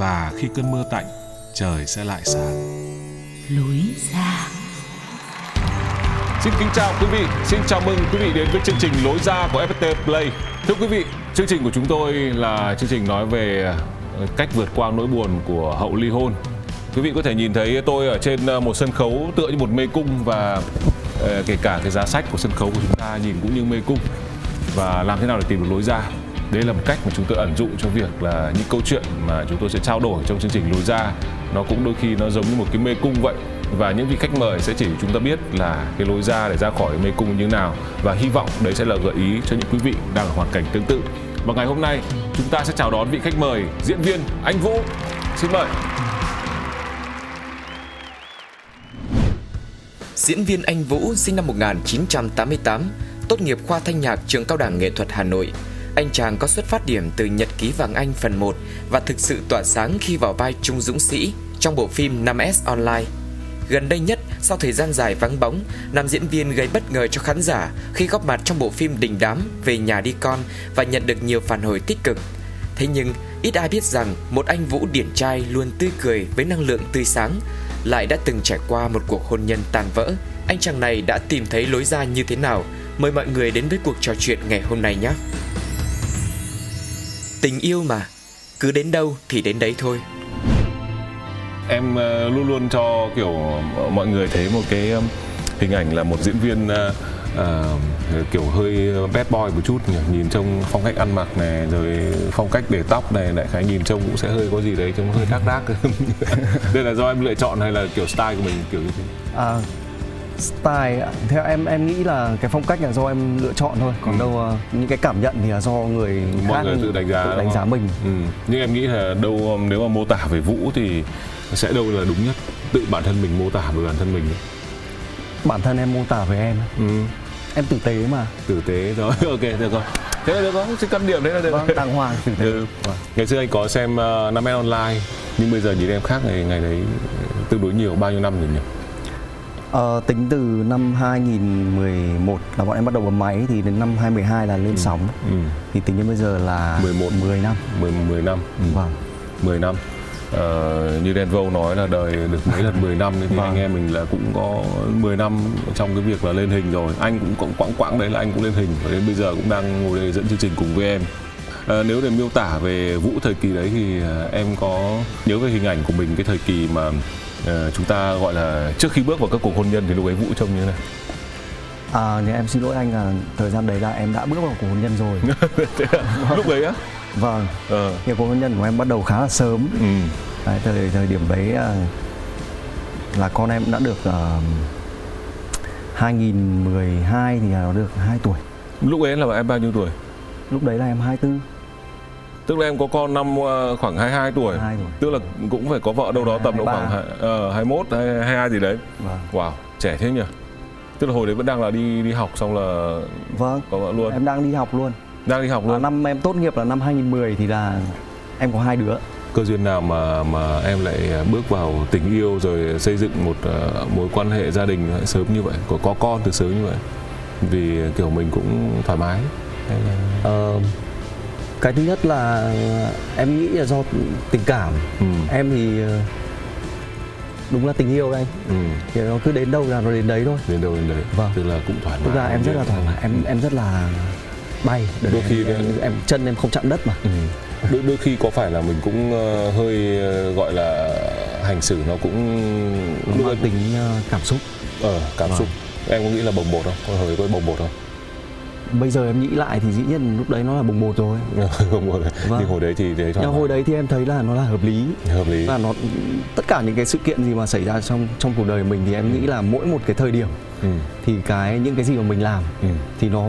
và khi cơn mưa tạnh, trời sẽ lại sáng. lối ra Xin kính chào quý vị, xin chào mừng quý vị đến với chương trình Lối ra của FPT Play. Thưa quý vị, chương trình của chúng tôi là chương trình nói về ờ, cách vượt qua nỗi buồn của hậu ly hôn. Quý vị có thể nhìn thấy tôi ở trên ờ, một sân khấu tựa như một mê cung và ờ, kể cả cái giá sách của sân khấu của chúng ta nhìn cũng như mê cung và làm thế nào để tìm được lối ra. Đây là một cách mà chúng tôi ẩn dụ cho việc là những câu chuyện mà chúng tôi sẽ trao đổi trong chương trình lối ra. Nó cũng đôi khi nó giống như một cái mê cung vậy. Và những vị khách mời sẽ chỉ chúng ta biết là cái lối ra để ra khỏi mê cung như thế nào. Và hy vọng đấy sẽ là gợi ý cho những quý vị đang ở hoàn cảnh tương tự. Và ngày hôm nay chúng ta sẽ chào đón vị khách mời diễn viên anh Vũ. Xin mời. Diễn viên Anh Vũ sinh năm 1988, tốt nghiệp khoa thanh nhạc trường cao đẳng nghệ thuật Hà Nội. Anh chàng có xuất phát điểm từ Nhật ký vàng Anh phần 1 và thực sự tỏa sáng khi vào vai Trung Dũng Sĩ trong bộ phim 5S Online. Gần đây nhất, sau thời gian dài vắng bóng, nam diễn viên gây bất ngờ cho khán giả khi góp mặt trong bộ phim Đình Đám về nhà đi con và nhận được nhiều phản hồi tích cực. Thế nhưng, ít ai biết rằng một anh Vũ điển trai luôn tươi cười với năng lượng tươi sáng, lại đã từng trải qua một cuộc hôn nhân tan vỡ. Anh chàng này đã tìm thấy lối ra như thế nào? Mời mọi người đến với cuộc trò chuyện ngày hôm nay nhé. Tình yêu mà, cứ đến đâu thì đến đấy thôi. em ờ, luôn luôn cho kiểu mọi người thấy một cái um, hình ảnh là một diễn viên ờ, kiểu hơi bad boy một chút nhỉ? nhìn trông phong cách ăn mặc này rồi phong cách để tóc này đại khái nhìn trông cũng sẽ hơi có gì đấy trông hơi đác đác đây là do em lựa chọn hay là kiểu style của mình kiểu như thế À, style ạ. theo em em nghĩ là cái phong cách là do em lựa chọn thôi còn đâu à, những cái cảm nhận thì là do người Ừ. mọi khác người tự đánh giá tự đánh giá mình ừ. nhưng em nghĩ là đâu um, nếu mà mô tả về vũ thì sẽ đâu là đúng nhất tự bản thân mình mô tả về bản thân mình bản thân em mô tả về em ừ. em tử tế mà tử tế rồi ok được rồi thế là được rồi xin căn điểm thế là được vâng đàng hoàng tử tế Ừ. Ngày xưa anh có xem uh, 5S online nhưng bây giờ nhìn em khác ngày ngày đấy tương đối nhiều bao nhiêu năm rồi nhỉ? Ờ, tính từ năm 2011 là bọn em bắt đầu bấm máy thì đến năm 2012 là lên sóng Ừ. thì tính đến bây giờ là 11. 10 năm 10 10 năm. Ừ. vâng 10 năm. Ờ, như Đen Vâu nói là đời được mấy lần 10 năm thì Vâng. anh em mình là cũng có 10 năm trong cái việc là lên hình rồi. Anh cũng cũng quãng quãng đấy là anh cũng lên hình và đến bây giờ cũng đang ngồi đây dẫn chương trình cùng với em. Ờ, nếu để miêu tả về Vũ thời kỳ đấy thì ờ, em có nhớ về hình ảnh của mình cái thời kỳ mà ờ, chúng ta gọi là trước khi bước vào các cuộc hôn nhân thì lúc ấy Vũ trông như thế này. à, nhưng em xin lỗi anh là thời gian đấy là em đã bước vào cuộc hôn nhân rồi à? lúc đấy á? vâng Ờ. nhưng cuộc hôn nhân của em bắt đầu khá là sớm Ừ. Đấy, thời thời điểm đấy à, là con em đã được uh, 2012 thì nó được 2 tuổi. Lúc ấy là em bao nhiêu tuổi? Lúc đấy là em 24. Tức là em có con năm ờ, khoảng 22 tuổi. 22 tuổi. Tức là cũng phải có vợ đâu đó tầm độ 23. khoảng hai- ờ, 21 hay 22 gì đấy. Vâng. Wow, trẻ thế nhỉ? Tức là hồi đấy vẫn đang là đi đi học xong là Vâng. có vợ luôn. Em đang đi học luôn. Đang đi học luôn. năm em tốt nghiệp là năm 2010 thì là em có hai đứa. Cơ duyên nào mà mà em lại bước vào tình yêu rồi xây dựng một ờ, mối quan hệ gia đình sớm như vậy, có có con từ sớm như vậy? Vì kiểu mình cũng thoải mái. Hay là... Ờ, cái thứ nhất là em nghĩ là do tình cảm. Ừ. Em thì ờ, đúng là tình yêu đấy anh. Ừ. Thì nó cứ đến đâu là nó đến đấy thôi. Đến đâu đến đấy. Vâng. Tức là cũng thoải mái. Thực ra em rất là thoải mái, em em rất là bay Đôi này khi em, đấy- em chân em không chạm đất mà Ừ. đôi đôi khi có phải là mình cũng ờ, hơi ờ, gọi là hành xử nó cũng nó mang tính ờ, cảm xúc ờ cảm xúc em có nghĩ là bồng bột không có hơi có bồng bột không bây giờ em nghĩ lại thì dĩ nhiên lúc đấy nó là bồng bột rồi. Bồng bột. Vâng. nhưng hồi đấy thì đấy thoải nhưng hồi đấy thì em thấy là nó là hợp lý. Hợp lý. Là nó tất cả những cái sự kiện gì mà xảy ra trong trong cuộc đời mình thì em nghĩ là mỗi một cái thời điểm ừ. thì cái những cái gì mà mình làm Ừ. thì nó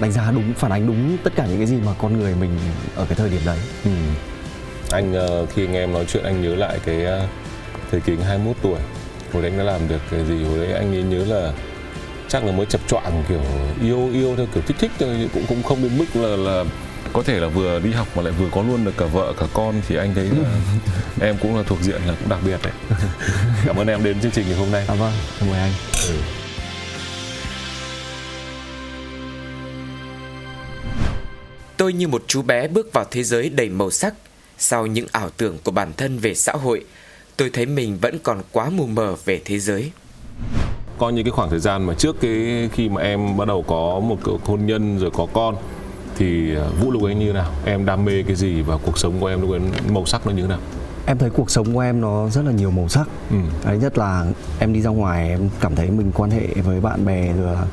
đánh giá đúng phản ánh đúng tất cả những cái gì mà con người mình ở cái thời điểm đấy. Ừ. Anh ờ, khi nghe em nói chuyện anh nhớ lại cái ờ, thời kỳ anh 21 tuổi. Hồi đấy anh đã làm được cái gì? Hồi đấy anh ấy nhớ là chắc là mới chập choạng kiểu yêu yêu theo kiểu thích thích thôi cũng cũng không đến mức là là có thể là vừa đi học mà lại vừa có luôn được cả vợ cả con thì anh thấy là em cũng là thuộc diện là cũng đặc biệt đấy cảm ơn em đến chương trình ngày hôm nay à vâng mời anh Tôi như một chú bé bước vào thế giới đầy màu sắc. Sau những ảo tưởng của bản thân về xã hội, tôi thấy mình vẫn còn quá mù mờ về thế giới. Coi như cái khoảng thời gian mà trước cái khi mà em bắt đầu có một cái hôn nhân rồi có con thì ờ, Vũ lúc ấy như nào em đam mê cái gì và cuộc sống của em lúc ấy màu sắc nó như thế nào em thấy cuộc sống của em nó rất là nhiều màu sắc ừ. Đấy nhất là em đi ra ngoài em cảm thấy mình quan hệ với bạn bè rồi là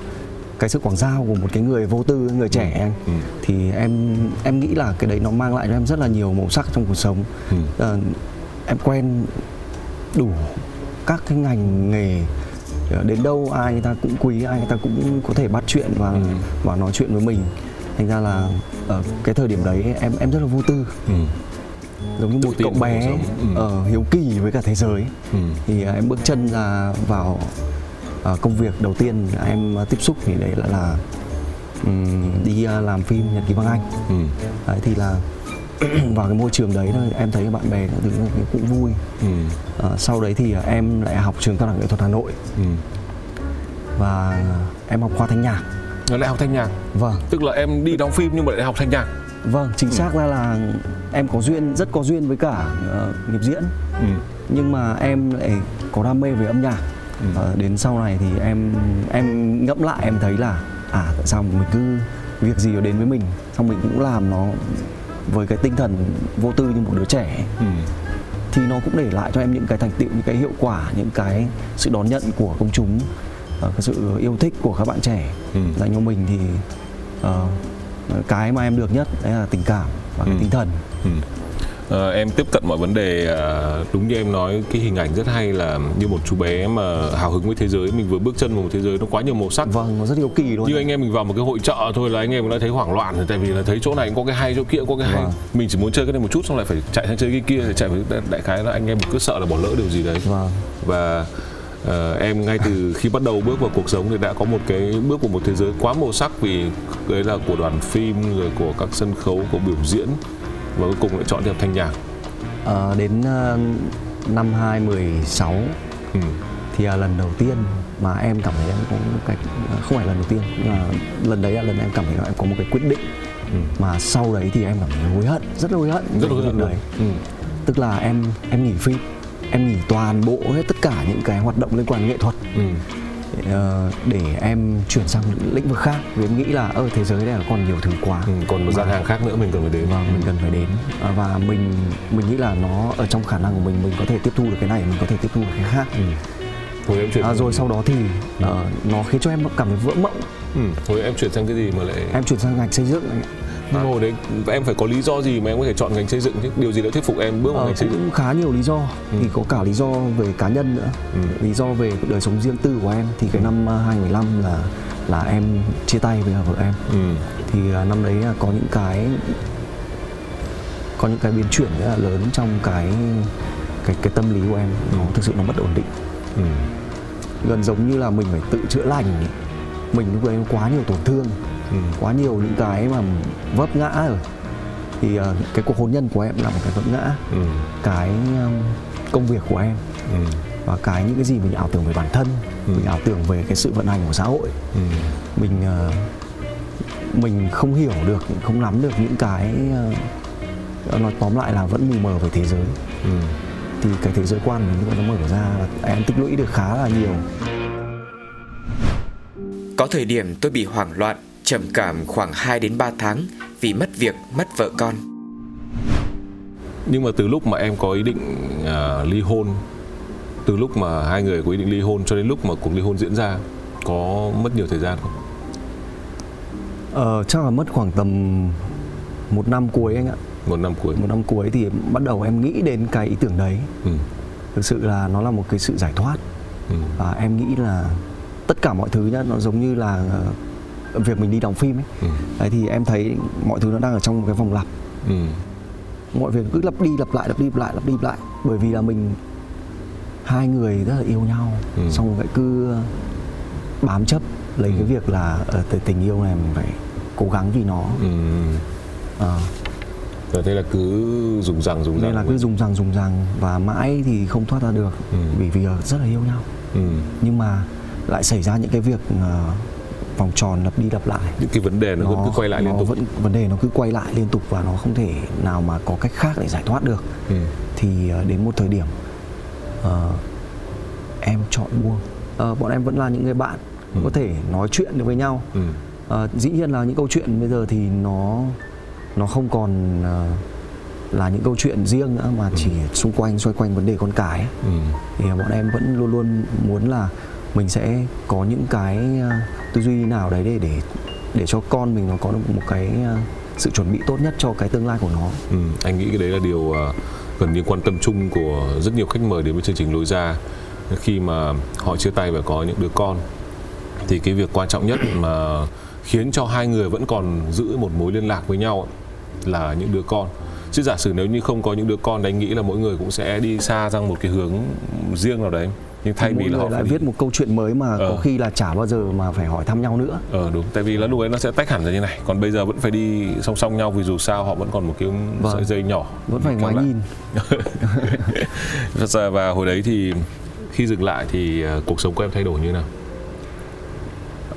cái sự quảng giao của một cái người vô tư người trẻ anh Ừ. thì em em nghĩ là cái đấy nó mang lại cho em rất là nhiều màu sắc trong cuộc sống Ừ. Ờ, em quen đủ các cái ngành nghề đến đâu ai người ta cũng quý ai người ta cũng có thể bắt chuyện và Ừ. và nói chuyện với mình thành ra là ở cái thời điểm đấy em em rất là vô tư Ừ. giống như một cậu bé. Ừ. ờ, hiếu kỳ với cả thế giới Ừ. thì em bước chân ra vào à, công việc đầu tiên em tiếp xúc thì đấy là, là ừm, đi làm phim nhật ký Vang Anh Ừ. đấy thì là vào cái môi trường đấy thôi. Em thấy bạn bè thứ cũng vui. Ừ. à, sau đấy thì à, em lại học trường cao đẳng nghệ thuật Hà Nội. Ừ. và em học khoa thanh nhạc. Nó lại học thanh nhạc? Vâng. Tức là em đi đóng phim nhưng mà lại học thanh nhạc? Vâng chính xác ra là em có duyên rất có duyên với cả ờ, nghiệp diễn. Ừ. nhưng mà em lại có đam mê về âm nhạc. Ờ, đến sau này thì em em ngẫm lại em thấy là à tại sao mình cứ việc gì nó đến với mình xong mình cũng làm nó với cái tinh thần vô tư như một đứa trẻ Ừ. thì nó cũng để lại cho em những cái thành tựu những cái hiệu quả những cái sự đón nhận của công chúng ờ, cái sự yêu thích của các bạn trẻ Ừ. dành cho mình thì ờ, cái mà em được nhất đấy là tình cảm và cái Ừ. tinh thần Ừ. Ờ, em tiếp cận mọi vấn đề ờ, đúng như em nói cái hình ảnh rất hay là như một chú bé mà hào hứng với thế giới mình vừa bước chân vào một thế giới nó quá nhiều màu sắc. Vâng nó rất yêu kỳ luôn như anh em mình vào một cái hội chợ thôi là anh em đã thấy hoảng loạn rồi tại vì là thấy chỗ này có cái hay chỗ kia có cái hay. Vâng. mình chỉ muốn chơi cái này một chút xong lại phải chạy sang chơi cái kia chạy với đại- khái là anh em cứ sợ là bỏ lỡ điều gì đấy. Vâng. Và ờ, em ngay từ khi bắt đầu bước vào cuộc sống thì đã có một cái bước vào một thế giới quá màu sắc vì đấy là của đoàn phim rồi của các sân khấu của biểu diễn và cuối cùng lại chọn đi học thanh nhạc Ờ, đến ờ, năm 2016 ừ. thì là lần đầu tiên mà em cảm thấy em có một cái không phải lần đầu tiên nhưng mà lần đấy là lần em cảm thấy là em có một cái quyết định Ừ. mà sau đấy thì em cảm thấy hối hận rất là hối hận rất về hối hận đấy ừ. tức là em em nghỉ phim em nghỉ toàn bộ hết tất cả những cái hoạt động liên quan nghệ thuật Ừ. ờ, để em chuyển sang lĩnh vực khác vì em nghĩ là ở thế giới này còn nhiều thứ quá Ừ. còn một gian hàng khác nữa mình cần phải đến vâng mình cần phải đến À, và mình mình nghĩ là nó ở trong khả năng của mình mình có thể tiếp thu được cái này mình có thể tiếp thu được cái khác ừ. hồi em chuyển à, rồi sau đó thì ờ, nó khiến cho em cảm thấy vỡ mộng ừ. hồi em chuyển sang cái gì mà lại em chuyển sang ngành xây dựng anh ạ. Nhưng mà hồi đấy em phải có lý do gì mà em có thể chọn ngành xây dựng chứ? Điều gì đã thuyết phục em bước vào Ờ, ngành xây dựng? cũng khá nhiều lý do. Thì có cả lý do về cá nhân nữa. Ừ. lý do về đời sống riêng tư của em. Thì cái năm ờ, 2015 là là em chia tay với vợ em. Ừ. thì ờ, năm đấy có những cái có những cái biến chuyển rất là lớn trong cái cái cái tâm lý của em. Nó thực sự nó bất ổn định. Ừ. gần giống như là mình phải tự chữa lành. Mình lúc đấy quá nhiều tổn thương Ừ. quá nhiều những cái mà vấp ngã rồi thì ờ, cái cuộc hôn nhân của em là một cái vấp ngã Ừ. cái um, công việc của em Ừ. và cái những cái gì mình ảo tưởng về bản thân Ừ. mình ảo tưởng về cái sự vận hành của xã hội Ừ. mình ờ, mình không hiểu được không nắm được những cái ờ, nói tóm lại là vẫn mù mờ về thế giới Ừ. thì cái thế giới quan mình nó mở ra và em tích lũy được khá là nhiều Có thời điểm tôi bị hoảng loạn, trầm cảm khoảng 2 đến 3 tháng vì mất việc, mất vợ con. Nhưng mà từ lúc mà em có ý định uh, ly hôn từ lúc mà hai người có ý định ly hôn cho đến lúc mà cuộc ly hôn diễn ra có mất nhiều thời gian không? Ờ, chắc là mất khoảng tầm một năm cuối anh ạ một năm cuối một năm cuối thì bắt đầu em nghĩ đến cái ý tưởng đấy ừ. thực sự là nó là một cái sự giải thoát ừ. và em nghĩ là tất cả mọi thứ nhá nó giống như là ờ, việc mình đi đóng phim ấy ừ. đấy thì em thấy mọi thứ nó đang ở trong một cái vòng lặp ừ. mọi việc cứ lặp đi lặp lại lặp đi lặp lại lặp đi lặp lại bởi vì là mình hai người rất là yêu nhau ừ. xong rồi cứ bám chấp lấy ừ. cái việc là ở ờ, tình yêu này mình phải cố gắng vì nó ừ. à. rồi thế là cứ dùng rằng dùng rằng nên là cứ dùng rằng dùng rằng và mãi thì không thoát ra được ừ. vì vì rất là yêu nhau ừ. nhưng mà lại xảy ra những cái việc uh, vòng tròn lặp đi lặp lại những cái vấn đề nó, nó vẫn cứ quay lại liên tục vẫn vấn đề nó cứ quay lại liên tục và nó không thể nào mà có cách khác để giải thoát được ừ. thì uh, đến một thời điểm uh, em chọn buông uh, bọn em vẫn là những người bạn ừ. có thể nói chuyện được với nhau ừ. uh, dĩ nhiên là những câu chuyện bây giờ thì nó nó không còn uh, là những câu chuyện riêng nữa mà ừ. chỉ xung quanh xoay quanh vấn đề con cái ừ. thì bọn em vẫn luôn luôn muốn là mình sẽ có những cái ờ, tư duy nào đấy để để để cho con mình nó có được một cái ờ, sự chuẩn bị tốt nhất cho cái tương lai của nó. Ừ, anh nghĩ cái đấy là điều ờ, gần như quan tâm chung của rất nhiều khách mời đến với chương trình lối ra. Khi mà họ chia tay và có những đứa con thì cái việc quan trọng nhất mà khiến cho hai người vẫn còn giữ một mối liên lạc với nhau là những đứa con. Chứ giả sử nếu như không có những đứa con đấy anh nghĩ là mỗi người cũng sẽ đi xa sang một cái hướng riêng nào đấy nhưng thay vì là họ lại đi... viết một câu chuyện mới mà ờ. có khi là chả bao giờ mà phải hỏi thăm nhau nữa. Ờ đúng. Tại vì là lúc ấy nó sẽ tách hẳn ra như này. Còn bây giờ vẫn phải đi song song nhau vì dù sao họ vẫn còn một cái vâng. sợi dây nhỏ vẫn phải ngoái nhìn. Và hồi đấy thì khi dừng lại thì ờ, cuộc sống của em thay đổi như nào?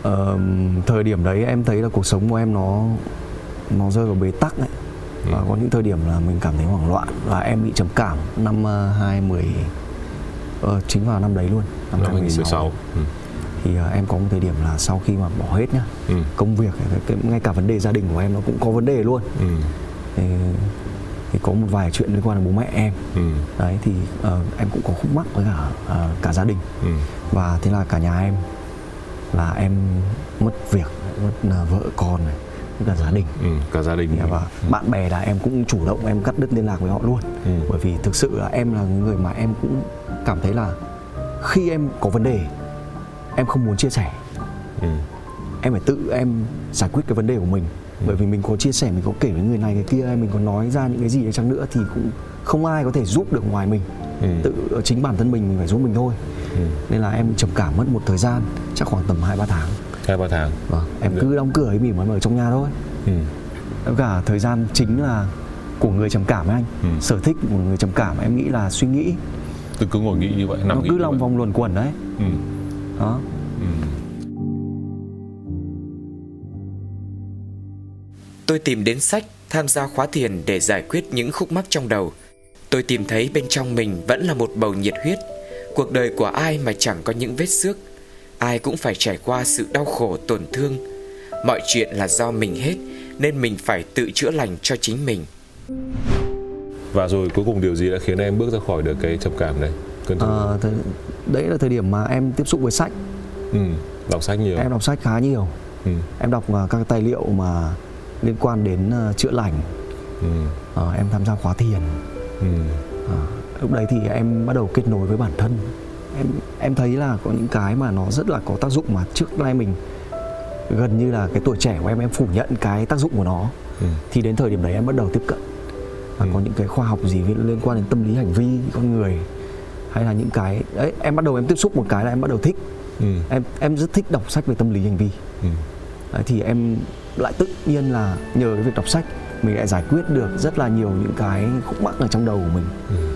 Ờ, thời điểm đấy em thấy là cuộc sống của em nó nó rơi vào bế tắc đấy ừ. và có những thời điểm là mình cảm thấy hoảng loạn và em bị trầm cảm. Năm uh, ờ, 20 chính vào năm đấy luôn năm 2016 ừ. thì uh, em có một thời điểm là sau khi mà bỏ hết nhá ừ. công việc cái, ngay cả vấn đề gia đình của em nó cũng có vấn đề luôn ừ. thì, thì có một vài chuyện liên quan đến bố mẹ em ừ. đấy thì uh, em cũng có khúc mắc với cả uh, cả gia đình ừ. và thế là cả nhà em là em mất việc mất uh, vợ con này cả gia đình ừ, cả gia đình và ừ. bạn bè là em cũng chủ động em cắt đứt liên lạc với họ luôn ừ. bởi vì thực sự là em là người mà em cũng cảm thấy là khi em có vấn đề em không muốn chia sẻ ừ. em phải tự em giải quyết cái vấn đề của mình ừ. bởi vì mình có chia sẻ mình có kể với người này người kia mình có nói ra những cái gì đấy chăng nữa thì cũng không ai có thể giúp được ngoài mình ừ. tự chính bản thân mình mình phải giúp mình thôi ừ. nên là em trầm cảm mất một thời gian chắc khoảng tầm hai ba tháng hai ba tháng vâng em cứ đóng cửa ấy mỉm ở trong nhà thôi. Ừ. cả thời gian chính là của người trầm cảm ấy anh. Ừ. sở thích của người trầm cảm em nghĩ là suy nghĩ. Tôi cứ ngồi nghĩ như vậy nằm nó cứ lòng vòng luẩn quẩn đấy. Ừ. đó. Ừ. tôi tìm đến sách tham gia khóa thiền để giải quyết những khúc mắc trong đầu. Tôi tìm thấy bên trong mình vẫn là một bầu nhiệt huyết. Cuộc đời của ai mà chẳng có những vết xước ai cũng phải trải qua sự đau khổ tổn thương. Mọi chuyện là do mình hết nên mình phải tự chữa lành cho chính mình. Và rồi cuối cùng điều gì đã khiến em bước ra khỏi được cái trầm cảm này? Cơn à, th- đấy là thời điểm mà em tiếp xúc với sách. Ừ, đọc sách nhiều. Em đọc sách khá nhiều. Ừ. em đọc uh, các tài liệu mà liên quan đến uh, chữa lành. Ừ. uh, em tham gia khóa thiền. Ừ. uh, lúc đấy thì em bắt đầu kết nối với bản thân em em thấy là có những cái mà nó rất là có tác dụng mà trước nay mình gần như là cái tuổi trẻ của em em phủ nhận cái tác dụng của nó ừ. thì đến thời điểm đấy em bắt đầu tiếp cận và ừ. có những cái khoa học gì liên quan đến tâm lý hành vi con người hay là những cái đấy em bắt đầu em tiếp xúc một cái là em bắt đầu thích ừ. em em rất thích đọc sách về tâm lý hành vi ừ. đấy, thì em lại tự nhiên là nhờ cái việc đọc sách mình lại giải quyết được rất là nhiều những cái khúc mắc ở trong đầu của mình ừ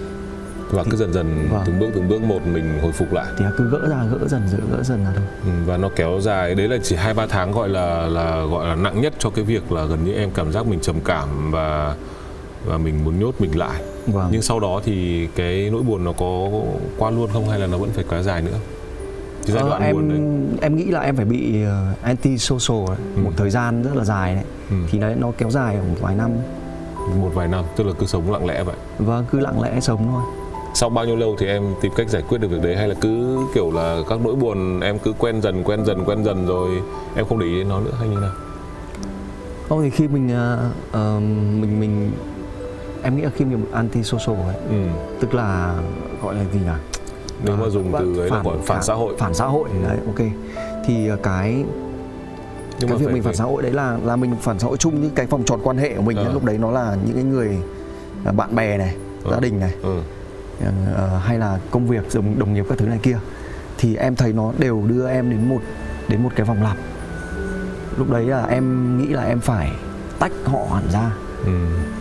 và cứ dần dần vâng. từng bước từng bước một mình hồi phục lại thì cứ gỡ ra gỡ dần gỡ, gỡ dần ra thôi ừ, và nó kéo dài đấy là chỉ hai ba tháng gọi là là gọi là nặng nhất cho cái việc là gần như em cảm giác mình trầm cảm và và mình muốn nhốt mình lại vâng. nhưng sau đó thì cái nỗi buồn nó có qua luôn không hay là nó vẫn phải kéo dài nữa Cái giai Ờ, đoạn em buồn đấy. em nghĩ là em phải bị uh, anti social Ừ. một thời gian rất là dài đấy Ừ. thì đấy nó kéo dài một vài năm một vài năm tức là cứ sống lặng lẽ vậy và cứ lặng lẽ sống thôi sau bao nhiêu lâu thì em tìm cách giải quyết được việc đấy hay là cứ kiểu là các nỗi buồn em cứ quen dần quen dần quen dần rồi em không để ý đến nó nữa hay như nào không thì khi mình ờ, mình mình em nghĩ là khi mình anti social ấy ừ. tức là gọi là gì nhỉ nếu mà Ờ, dùng từ ấy là gọi phản xã hội phản xã hội đấy ok thì ờ, cái nhưng cái việc phải- mình phản phải- xã hội đấy là là mình phản xã hội chung những cái vòng tròn quan hệ của mình. Ờ. lúc đấy nó là những cái người bạn bè này Ờ. gia đình này ừ. Ờ, hay là công việc đồng đồng nghiệp các thứ này kia thì em thấy nó đều đưa em đến một đến một cái vòng lặp lúc đấy là em nghĩ là em phải tách họ hẳn ra Ừ.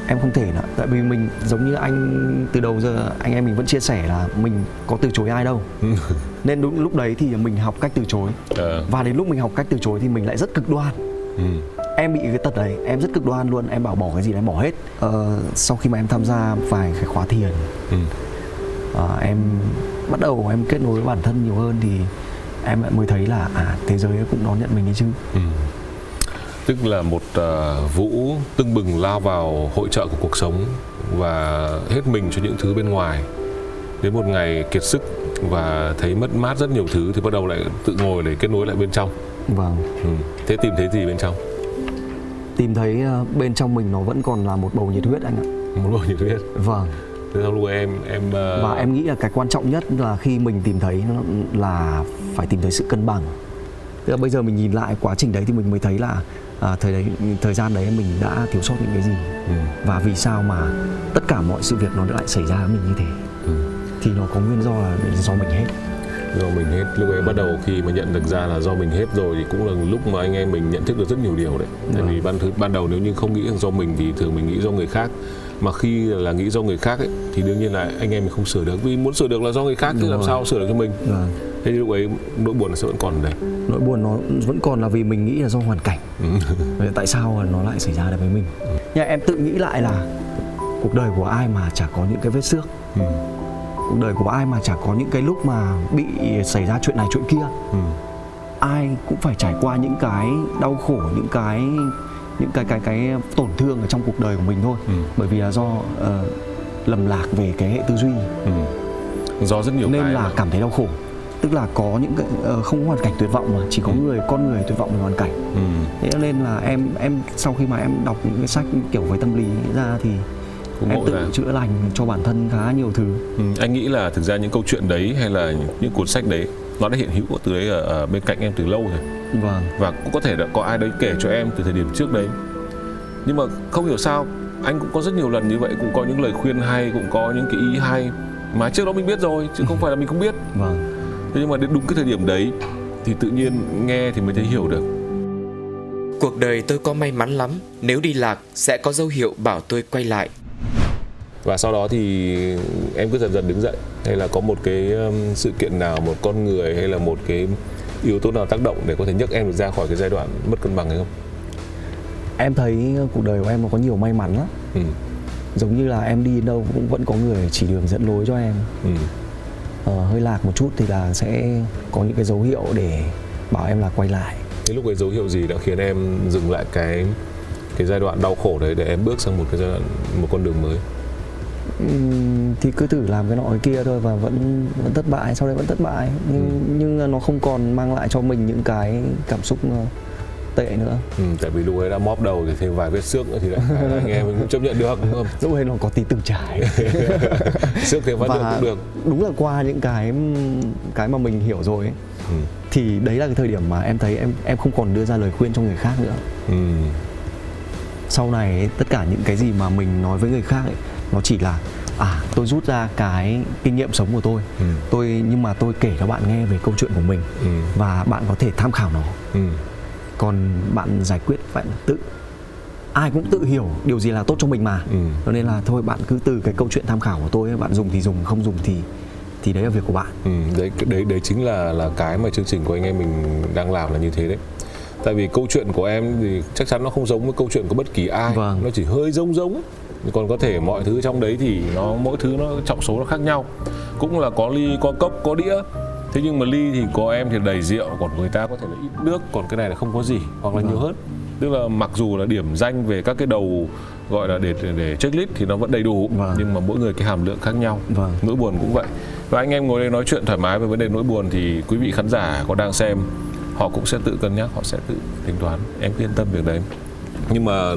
em không thể nữa tại vì mình giống như anh từ đầu giờ anh em mình vẫn chia sẻ là mình có từ chối ai đâu nên đúng lúc đấy thì mình học cách từ chối Ờ. và đến lúc mình học cách từ chối thì mình lại rất cực đoan ừ. em bị cái tật đấy em rất cực đoan luôn em bảo bỏ cái gì là em bỏ hết ờ, sau khi mà em tham gia vài cái khóa thiền Ừ. ờ, em bắt đầu em kết nối với bản thân nhiều hơn thì em mới thấy là à thế giới cũng đón nhận mình ấy chứ. Ừ. tức là một ờ, vũ tưng bừng lao vào hội trợ của cuộc sống và hết mình cho những thứ bên ngoài. Đến một ngày kiệt sức và thấy mất mát rất nhiều thứ thì bắt đầu lại tự ngồi để kết nối lại bên trong. Vâng. Ừ. thế tìm thấy gì bên trong? Tìm thấy ờ, bên trong mình nó vẫn còn là một bầu nhiệt huyết anh ạ. Muốn bao nhiêu thứ hết vâng thế lúc em em ờ, và em nghĩ là cái quan trọng nhất là khi mình tìm thấy nó là phải tìm thấy sự cân bằng. Tức là bây giờ mình nhìn lại quá trình đấy thì mình mới thấy là à, thời đấy thời gian đấy mình đã thiếu sót những cái gì. Ừ. và vì sao mà tất cả mọi sự việc nó lại xảy ra với mình như thế? Ừ. thì nó có nguyên do là do mình hết. Do mình hết. Lúc ấy bắt đầu khi mà nhận được ra là do mình hết rồi thì cũng là lúc mà anh em mình nhận thức được rất nhiều điều đấy. Tại vì ban thứ ban đầu nếu như không nghĩ rằng do mình thì thường mình nghĩ do người khác mà khi là nghĩ do người khác ấy, thì đương nhiên là anh em mình không sửa được. Vì muốn sửa được là do người khác thì Đúng làm sao sửa được cho mình. Vâng. thế thì lúc ấy nỗi buồn nó sẽ vẫn còn ở đây. Nỗi buồn nó vẫn còn là vì mình nghĩ là do hoàn cảnh. Vậy tại sao nó lại xảy ra được với mình? Nhưng em tự nghĩ lại là cuộc đời của ai mà chả có những cái vết xước? Ừ. cuộc đời của ai mà chả có những cái lúc mà bị xảy ra chuyện này chuyện kia? Ừ. ai cũng phải trải qua những cái đau khổ những cái những cái cái cái tổn thương ở trong cuộc đời của mình thôi Ừ. bởi vì là do ờ, lầm lạc về cái hệ tư duy Ừ. do rất nhiều nên cái là mà- cảm thấy đau khổ tức là có những cái ờ, không có hoàn cảnh tuyệt vọng mà chỉ có Ừ. người con người tuyệt vọng về hoàn cảnh ừ. thế nên là em em sau khi mà em đọc những cái sách kiểu về tâm lý ra thì Cũng em tự ra. chữa lành cho bản thân khá nhiều thứ Ừ, anh nghĩ là thực ra những câu chuyện đấy hay là những cuốn sách đấy nó đã hiện hữu từ đấy ở, ở bên cạnh em từ lâu rồi. Vâng. Và cũng có thể là có ai đấy kể cho em từ thời điểm trước đấy. Nhưng mà không hiểu sao anh cũng có rất nhiều lần như vậy cũng có những lời khuyên hay cũng có những cái ý hay mà trước đó mình biết rồi chứ không phải là mình không biết. Vâng. Thế nhưng mà đến đúng cái thời điểm đấy thì tự nhiên nghe thì mới thấy hiểu được. Cuộc đời tôi có may mắn lắm, nếu đi lạc sẽ có dấu hiệu bảo tôi quay lại. Và sau đó thì em cứ dần dần đứng dậy. Hay là có một cái um, sự kiện nào một con người hay là một cái yếu tố nào tác động để có thể nhấc em được ra khỏi cái giai đoạn mất cân bằng hay không? Em thấy cuộc đời của em nó có nhiều may mắn lắm. Ừ. giống như là em đi đâu cũng vẫn có người chỉ đường dẫn lối cho em. Ừ. ờ, hơi lạc một chút thì là sẽ có những cái dấu hiệu để bảo em là quay lại. Thế lúc ấy dấu hiệu gì đã khiến em dừng lại cái cái giai đoạn đau khổ đấy để em bước sang một cái giai đoạn một con đường mới thì cứ thử làm cái nọ cái kia thôi và vẫn vẫn thất bại sau đấy vẫn thất bại. Nhưng nhưng nó không còn mang lại cho mình những cái cảm xúc ờ, tệ nữa. Ừ, tại vì lúc ấy đã móp đầu thì thêm vài vết xước nữa thì lại anh em mình cũng chấp nhận được đúng không? Lúc ấy nó có tí từng trải. Xước thêm phát được cũng được. đúng là qua những cái cái mà mình hiểu rồi ấy, ừ. thì đấy là cái thời điểm mà em thấy em em không còn đưa ra lời khuyên cho người khác nữa. Ừ. sau này tất cả những cái gì mà mình nói với người khác ấy, nó chỉ là à tôi rút ra cái kinh nghiệm sống của tôi Ừ. tôi nhưng mà tôi kể cho bạn nghe về câu chuyện của mình Ừ. và bạn có thể tham khảo nó Ừ. còn bạn giải quyết bạn tự ai cũng tự hiểu điều gì là tốt cho mình mà Ừ. cho nên là thôi bạn cứ từ cái câu chuyện tham khảo của tôi bạn dùng thì dùng không dùng thì thì đấy là việc của bạn Ừ, đấy đấy đấy chính là là cái mà chương trình của anh em mình đang làm là như thế đấy tại vì câu chuyện của em thì chắc chắn nó không giống với câu chuyện của bất kỳ ai Vâng. nó chỉ hơi giống giống còn có thể mọi thứ trong đấy thì nó mỗi thứ nó trọng số nó khác nhau. Cũng là có ly có cốc có đĩa. Thế nhưng mà ly thì có em thì đầy rượu còn người ta có thể là ít nước còn cái này là không có gì hoặc là Vâng. nhiều hơn. Tức là mặc dù là điểm danh về các cái đầu gọi là để để, để checklist thì nó vẫn đầy đủ Vâng. nhưng mà mỗi người cái hàm lượng khác nhau. Vâng. nỗi buồn cũng vậy. Và anh em ngồi đây nói chuyện thoải mái về vấn đề nỗi buồn thì quý vị khán giả có đang xem họ cũng sẽ tự cân nhắc họ sẽ tự tính toán. Em cứ yên tâm việc đấy nhưng mà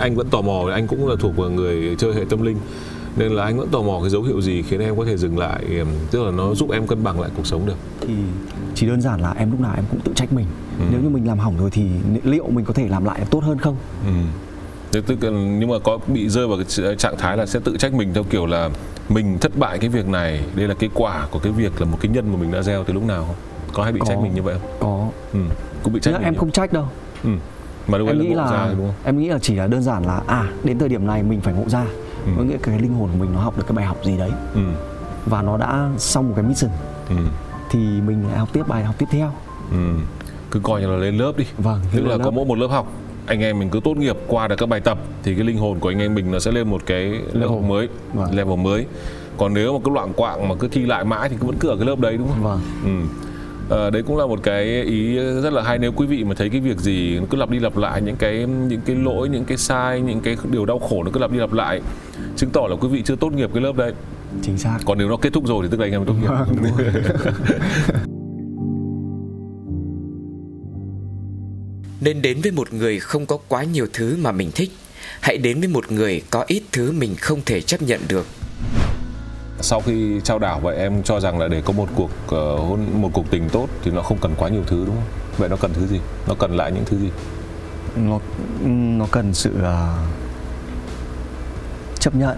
anh vẫn tò mò anh cũng là thuộc vào người chơi hệ tâm linh nên là anh vẫn tò mò cái dấu hiệu gì khiến em có thể dừng lại tức là nó giúp em cân bằng lại cuộc sống được thì chỉ đơn giản là em lúc nào em cũng tự trách mình Ừ. nếu như mình làm hỏng rồi thì liệu mình có thể làm lại tốt hơn không ừ. Tức nhưng mà có bị rơi vào cái trạng thái là sẽ tự trách mình theo kiểu là mình thất bại cái việc này đây là cái quả của cái việc là một cái nhân mà mình đã gieo từ lúc nào không có hay bị Có. trách mình như vậy không có ừ. cũng bị trách em nhiều. không trách đâu ừ. Mà em là nghĩ ngộ ra là đúng không em nghĩ là chỉ là đơn giản là à đến thời điểm này mình phải ngộ ra Ừ. có nghĩa cái linh hồn của mình nó học được cái bài học gì đấy ừ. và nó đã xong một cái mission Ừ. thì mình lại học tiếp bài học tiếp theo Ừ. cứ coi như là lên lớp đi Vâng, tức là lớp. có mỗi một lớp học anh em mình cứ tốt nghiệp qua được các bài tập thì cái linh hồn của anh em mình nó sẽ lên một cái level Level. mới Vâng. level mới còn nếu mà cứ loạn quạng mà cứ thi lại mãi thì cứ vẫn cứ ở cái lớp đấy đúng không vâng ừ. Ờ, đấy cũng là một cái ý rất là hay nếu quý vị mà thấy cái việc gì nó cứ lặp đi lặp lại những cái những cái lỗi những cái sai những cái điều đau khổ nó cứ lặp đi lặp lại chứng tỏ là quý vị chưa tốt nghiệp cái lớp đấy. Chính xác. Còn nếu nó kết thúc rồi thì tức là anh em tốt nghiệp. Nên đến với một người không có quá nhiều thứ mà mình thích. Hãy đến với một người có ít thứ mình không thể chấp nhận được sau khi trao đảo vậy em cho rằng là để có một cuộc ờ, hôn một cuộc tình tốt thì nó không cần quá nhiều thứ đúng không? Vậy nó cần thứ gì? Nó cần lại những thứ gì? Nó nó cần sự ờ, chấp nhận.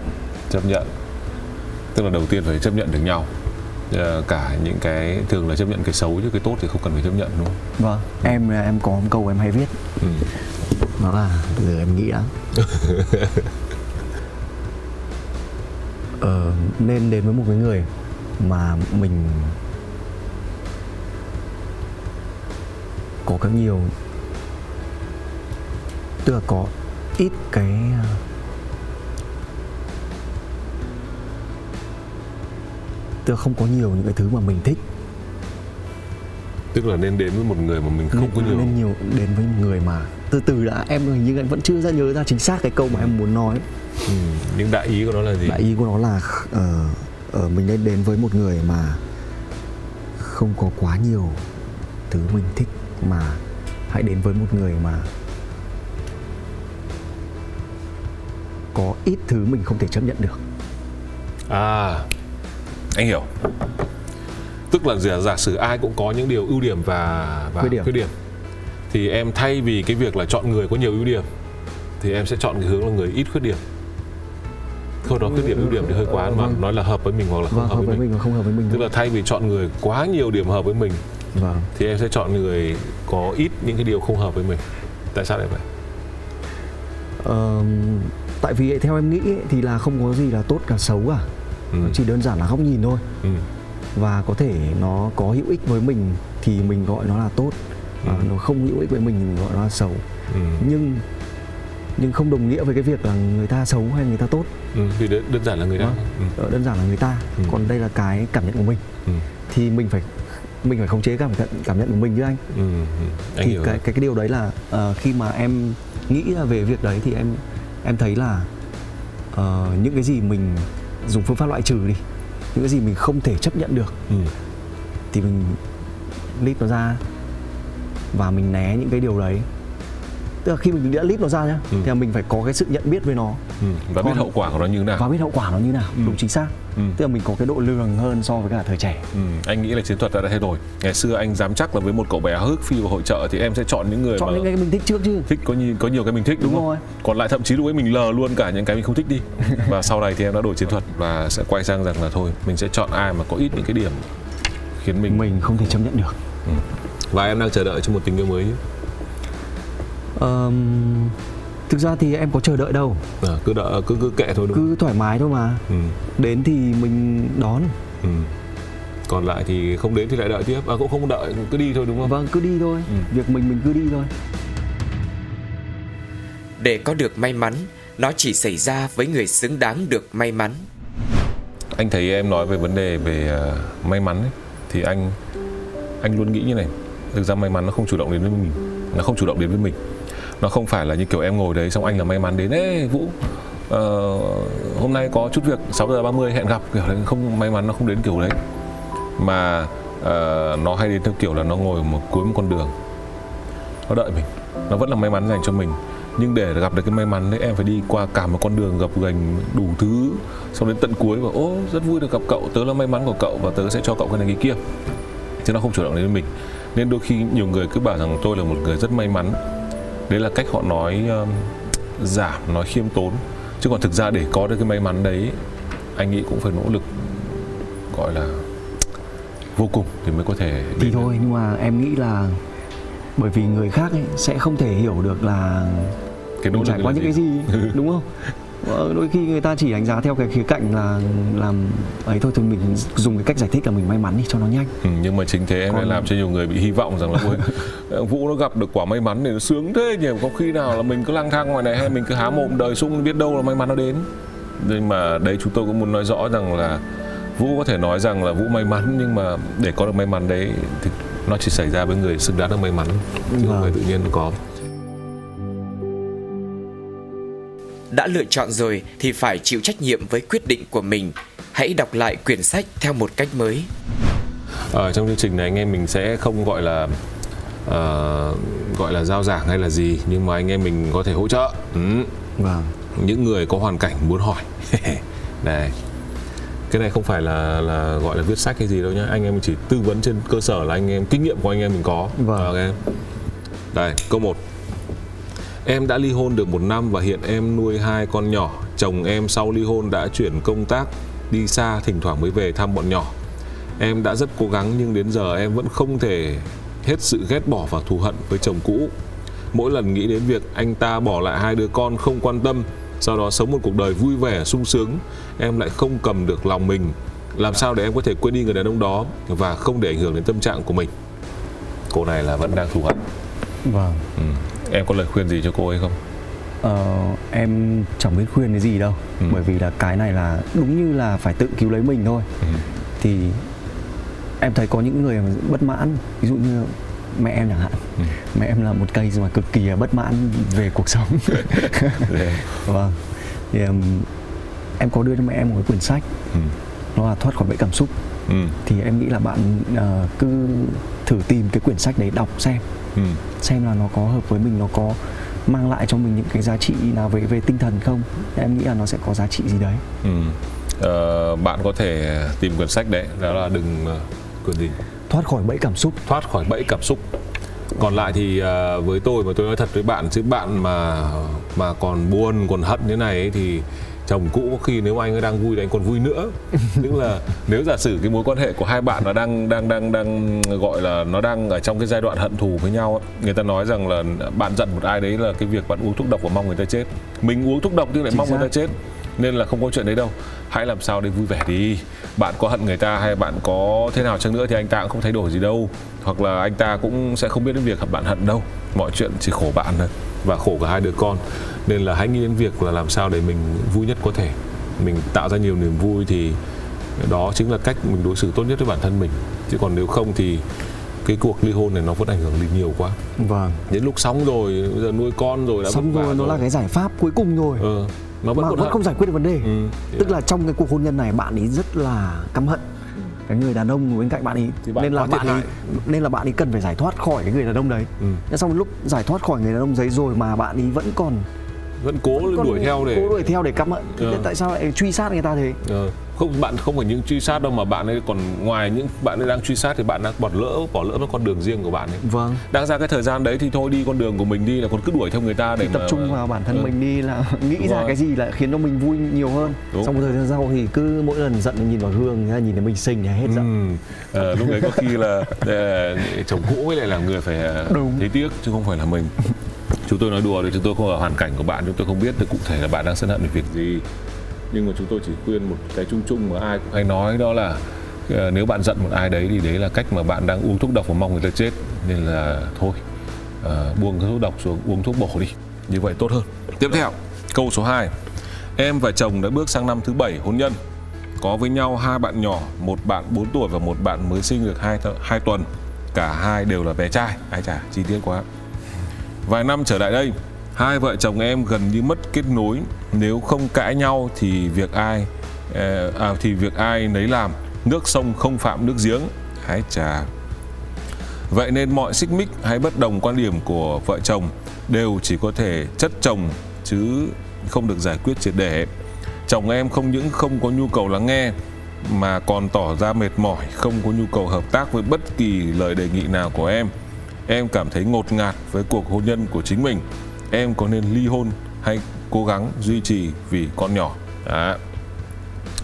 Chấp nhận. Tức là đầu tiên phải chấp nhận được nhau. Ờ, cả những cái thường là chấp nhận cái xấu chứ cái tốt thì không cần phải chấp nhận đúng không? Vâng em em có một câu em hay viết. Ừ. nó là bây giờ em nghĩ đã ờ, nên đến với một cái người mà mình có các nhiều tức là có ít cái ờ, tức là không có nhiều những cái thứ mà mình thích. Tức là nên đến với một người mà mình không có nhiều. nên nhiều đến với một người mà từ từ đã em hình như em vẫn chưa ra nhớ ra chính xác cái câu mà em muốn nói ừ. nhưng đại ý của nó là gì đại ý của nó là ờ, ờ, mình nên đến với một người mà không có quá nhiều thứ mình thích mà hãy đến với một người mà có ít thứ mình không thể chấp nhận được À, anh hiểu. Tức là giả, giả sử ai cũng có những điều ưu điểm và, và Khuyết điểm. Thì em thay vì cái việc là chọn người có nhiều ưu điểm thì em sẽ chọn cái hướng là người ít khuyết điểm. Không nói khuyết điểm ưu điểm thì hơi quá mà Vâng. nói là hợp với mình hoặc là không vâng hợp, với mình. và không hợp với mình Tức là thay vì chọn người quá nhiều điểm hợp với mình vâng thì em sẽ chọn người có ít những cái điều không hợp với mình. Tại sao lại vậy? Ờ, tại vì theo em nghĩ thì là không có gì là tốt cả xấu cả Ừ. Chỉ đơn giản là góc nhìn thôi Ừ. và có thể nó có hữu ích với mình thì mình gọi nó là tốt Ừ. nó không hữu ích với mình thì mình gọi nó là xấu Ừ. nhưng nhưng không đồng nghĩa với cái việc là người ta xấu hay người ta tốt Ừ. Vì đơn, đơn giản là người ta. Vâng. Ừ. Ờ, đơn giản là người ta Ừ. còn đây là cái cảm nhận của mình Ừ. thì mình phải mình phải khống chế cảm nhận cảm nhận của mình chứ anh Ừ. ừ. Anh thì cái, rồi. cái cái điều đấy là ờ, khi mà em nghĩ về việc đấy thì em em thấy là ờ, những cái gì mình dùng phương pháp loại trừ đi những cái gì mình không thể chấp nhận được Ừ. thì mình list nó ra và mình né những cái điều đấy tức là khi mình đã list nó ra nhá Ừ. thì mình phải có cái sự nhận biết với nó Ừ. Và biết Còn- hậu quả của nó như thế nào. và biết hậu quả nó như nào Ừ. đúng chính xác Ừ. tức là mình có cái độ lường hơn so với cả thời trẻ Ừ, anh nghĩ là chiến thuật đã thay đổi. Ngày xưa anh dám chắc là với một cậu bé hức phi vào hội trợ thì em sẽ chọn những người chọn mà những cái mình thích trước chứ thích có nhiều có nhiều cái mình thích đúng, Đúng không? rồi. Còn lại thậm chí lúc ấy mình lờ luôn cả những cái mình không thích đi. và sau này thì em đã đổi chiến thuật và sẽ quay sang rằng là thôi mình sẽ chọn ai mà có ít những cái điểm khiến mình mình không thể chấp nhận được và em đang chờ đợi cho một tình yêu mới. Ờm, thực ra thì em có chờ đợi đâu À, cứ đợi cứ cứ kệ thôi đúng không? cứ thoải mái thôi mà Ừ, đến thì mình đón ừ. Còn lại thì không đến thì lại đợi tiếp. À cũng không đợi cứ đi thôi đúng không? vâng cứ đi thôi Ừ. việc mình mình cứ đi thôi Để có được may mắn Nó chỉ xảy ra với người xứng đáng được may mắn anh thấy em nói về vấn đề về ờ, may mắn ấy, thì anh anh luôn nghĩ như này thực ra may mắn nó không chủ động đến với mình nó không chủ động đến với mình nó không phải là như kiểu em ngồi đấy xong anh là may mắn đến ê vũ uh, hôm nay có chút việc 6 giờ 30 hẹn gặp. Kiểu đấy không may mắn nó không đến kiểu đấy. Mà uh, nó hay đến theo kiểu là nó ngồi một cuối một con đường. Nó đợi mình nó vẫn là may mắn dành cho mình. Nhưng để gặp được cái may mắn đấy em phải đi qua cả một con đường gập ghềnh đủ thứ xong đến tận cuối và ô rất vui được gặp cậu tớ là may mắn của cậu và tớ sẽ cho cậu cái này cái kia. Chứ nó không chủ động đến với mình. Nên đôi khi nhiều người cứ bảo rằng tôi là một người rất may mắn đấy là cách họ nói um, giảm nói khiêm tốn. Chứ còn thực ra để có được cái may mắn đấy anh nghĩ cũng phải nỗ lực gọi là vô cùng thì mới có thể thì thôi nhưng mà em nghĩ là bởi vì người khác ấy sẽ không thể hiểu được là cái nỗ trải qua những gì? cái gì đúng không đôi khi người ta chỉ đánh giá theo cái khía cạnh là làm ấy thôi thôi mình dùng cái cách giải thích là mình may mắn đi cho nó nhanh. Ừ, nhưng mà chính thế em lại Còn- làm cho nhiều người bị hy vọng rằng là ôi Vũ nó gặp được quả may mắn thì nó sướng thế nhỉ có khi nào là mình cứ lang thang ngoài này hay mình cứ há mồm đời sung biết đâu là may mắn nó đến? Nhưng mà đây chúng tôi cũng muốn nói rõ rằng là Vũ có thể nói rằng là Vũ may mắn nhưng mà để có được may mắn đấy thì nó chỉ xảy ra với người xứng đáng được may mắn chứ không Vâng. phải tự nhiên có Đã lựa chọn rồi thì phải chịu trách nhiệm với quyết định của mình. Hãy đọc lại quyển sách theo một cách mới. ở trong chương trình này anh em mình sẽ không gọi là ờ, gọi là giao giảng hay là gì nhưng mà anh em mình có thể hỗ trợ ừ. vâng những người có hoàn cảnh muốn hỏi này cái này không phải là là gọi là viết sách hay gì đâu nhá anh em chỉ tư vấn trên cơ sở là anh em kinh nghiệm của anh em mình có Vâng. ok đây câu 1 em đã ly hôn được một năm và hiện em nuôi hai con nhỏ. Chồng em sau ly hôn đã chuyển công tác đi xa thỉnh thoảng mới về thăm bọn nhỏ. Em đã rất cố gắng nhưng đến giờ em vẫn không thể hết sự ghét bỏ và thù hận với chồng cũ. Mỗi lần nghĩ đến việc anh ta bỏ lại hai đứa con không quan tâm sau đó sống một cuộc đời vui vẻ sung sướng em lại không cầm được lòng mình. Làm sao để em có thể quên đi người đàn ông đó và không để ảnh hưởng đến tâm trạng của mình? Cô này là vẫn đang thù hận. Vâng. Ừ. em có lời khuyên gì cho cô ấy không? Ờ, em chẳng biết khuyên cái gì đâu. Ừ. bởi vì là cái này là đúng như là phải tự cứu lấy mình thôi. Ừ. thì em thấy có những người mà bất mãn. Ví dụ như mẹ em chẳng hạn. Ừ. mẹ em là một cây mà cực kỳ là bất mãn về cuộc sống. Để- vâng. Thì em, em có đưa cho mẹ em một cái quyển sách. Ừ. nó là thoát khỏi bẫy cảm xúc. Ừ. thì em nghĩ là bạn ờ, cứ thử tìm cái quyển sách đấy đọc xem Ừ. xem là nó có hợp với mình nó có mang lại cho mình những cái giá trị nào về về tinh thần không em nghĩ là nó sẽ có giá trị gì đấy Ừ. Ờ, bạn có thể tìm quyển sách đấy đó là đừng ờ, quyển gì thoát khỏi bẫy cảm xúc thoát khỏi bẫy cảm xúc còn lại thì à, với tôi mà tôi nói thật với bạn chứ bạn mà mà còn buồn còn hận như này ấy, thì chồng cũ có khi nếu anh ấy đang vui thì anh còn vui nữa. Tức là nếu giả sử cái mối quan hệ của hai bạn nó đang đang đang đang gọi là nó đang ở trong cái giai đoạn hận thù với nhau ấy. người ta nói rằng là bạn giận một ai đấy là cái việc bạn uống thuốc độc và mong người ta chết. Mình uống thuốc độc thì lại Chính mong người ta chết nên là không có chuyện đấy đâu. Hãy làm sao để vui vẻ đi. Bạn có hận người ta hay bạn có thế nào chăng nữa thì anh ta cũng không thay đổi gì đâu. Hoặc là anh ta cũng sẽ không biết đến việc bạn hận đâu. Mọi chuyện chỉ khổ bạn thôi và khổ cả hai đứa con. Nên là hãy nghĩ đến việc là làm sao để mình vui nhất có thể. Mình tạo ra nhiều niềm vui thì đó chính là cách mình đối xử tốt nhất với bản thân mình. Chứ còn nếu không thì cái cuộc ly hôn này nó vẫn ảnh hưởng đi nhiều quá. Vâng. Đến lúc xong rồi bây giờ nuôi con rồi đã vả rồi nó là cái giải pháp cuối cùng rồi. Ờ, nó vẫn mà vẫn hận. không giải quyết được vấn đề. Ừ, tức là- là trong cái cuộc hôn nhân này bạn ấy rất là căm hận cái người đàn ông bên cạnh bạn ấy Thì bạn nên là bạn ấy nên là bạn ấy cần phải giải thoát khỏi cái người đàn ông đấy Ừ. xong lúc giải thoát khỏi người đàn ông đấy rồi mà bạn ấy vẫn còn vẫn cố còn đuổi theo để cố đuổi theo để hận thì Ờ. tại sao lại truy sát người ta thế Ờ, không bạn không phải những truy sát đâu mà bạn ấy còn ngoài những bạn ấy đang truy sát thì bạn đang bỏ lỡ bỏ lỡ mất con đường riêng của bạn ấy vâng đáng ra cái thời gian đấy thì thôi đi con đường của mình đi là còn cứ đuổi theo người ta để thì tập mà- trung vào bản thân Ờ, mình đi là nghĩ Đúng ra rồi. cái gì là khiến cho mình vui nhiều hơn Đúng. xong một thời gian sau thì cứ mỗi lần giận nhìn vào gương nhìn thấy mình xinh thì hết giận Ừ. Ờ, lúc đấy có khi là chồng cũ với lại là người phải Đúng. thấy tiếc chứ không phải là mình chúng tôi nói đùa thì chúng tôi không ở hoàn cảnh của bạn chúng tôi không biết được cụ thể là bạn đang sân hận về việc gì. Nhưng mà chúng tôi chỉ khuyên một cái chung chung mà ai cũng hay nói đó là ờ, nếu bạn giận một ai đấy thì đấy là cách mà bạn đang uống thuốc độc và mong người ta chết. Nên là thôi ờ, buông cái thuốc độc xuống uống thuốc bổ đi. Như vậy tốt hơn. Tiếp theo. Câu số 2 em và chồng đã bước sang năm thứ bảy hôn nhân. Có với nhau hai bạn nhỏ một bạn 4 tuổi và một bạn mới sinh được 2, hai tuần. Cả hai đều là bé trai. Ai chả chi tiết quá vài năm trở lại đây hai vợ chồng em gần như mất kết nối. Nếu không cãi nhau thì việc ai ờ, à, thì việc ai nấy làm. Nước sông không phạm nước giếng. Hái trà. vậy nên mọi xích mích hay bất đồng quan điểm của vợ chồng đều chỉ có thể chất chồng chứ không được giải quyết triệt để. Chồng em không những không có nhu cầu lắng nghe mà còn tỏ ra mệt mỏi không có nhu cầu hợp tác với bất kỳ lời đề nghị nào của em em cảm thấy ngột ngạt với cuộc hôn nhân của chính mình em có nên ly hôn hay cố gắng duy trì vì con nhỏ Đó.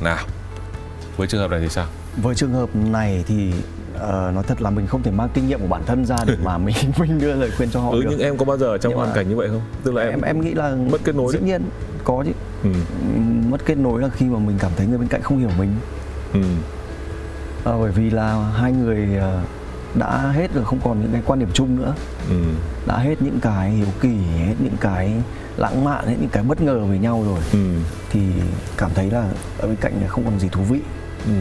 nào với trường hợp này thì sao với trường hợp này thì ờ, nói thật là mình không thể mang kinh nghiệm của bản thân ra để mà mình mình đưa lời khuyên cho họ ừ được nhưng em có bao giờ trong Nhưng hoàn cảnh như vậy không tức là em em em nghĩ là mất kết nối dĩ đấy. nhiên có chứ ừ. mất kết nối là khi mà mình cảm thấy người bên cạnh không hiểu mình Ừ. Ờ, bởi vì là hai người ờ, đã hết rồi không còn những cái quan điểm chung nữa Ừ. đã hết những cái hiếu kỳ hết những cái lãng mạn hết những cái bất ngờ về nhau rồi Ừ. thì cảm thấy là ở bên cạnh này không còn gì thú vị Ừ.